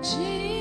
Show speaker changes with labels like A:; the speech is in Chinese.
A: 记。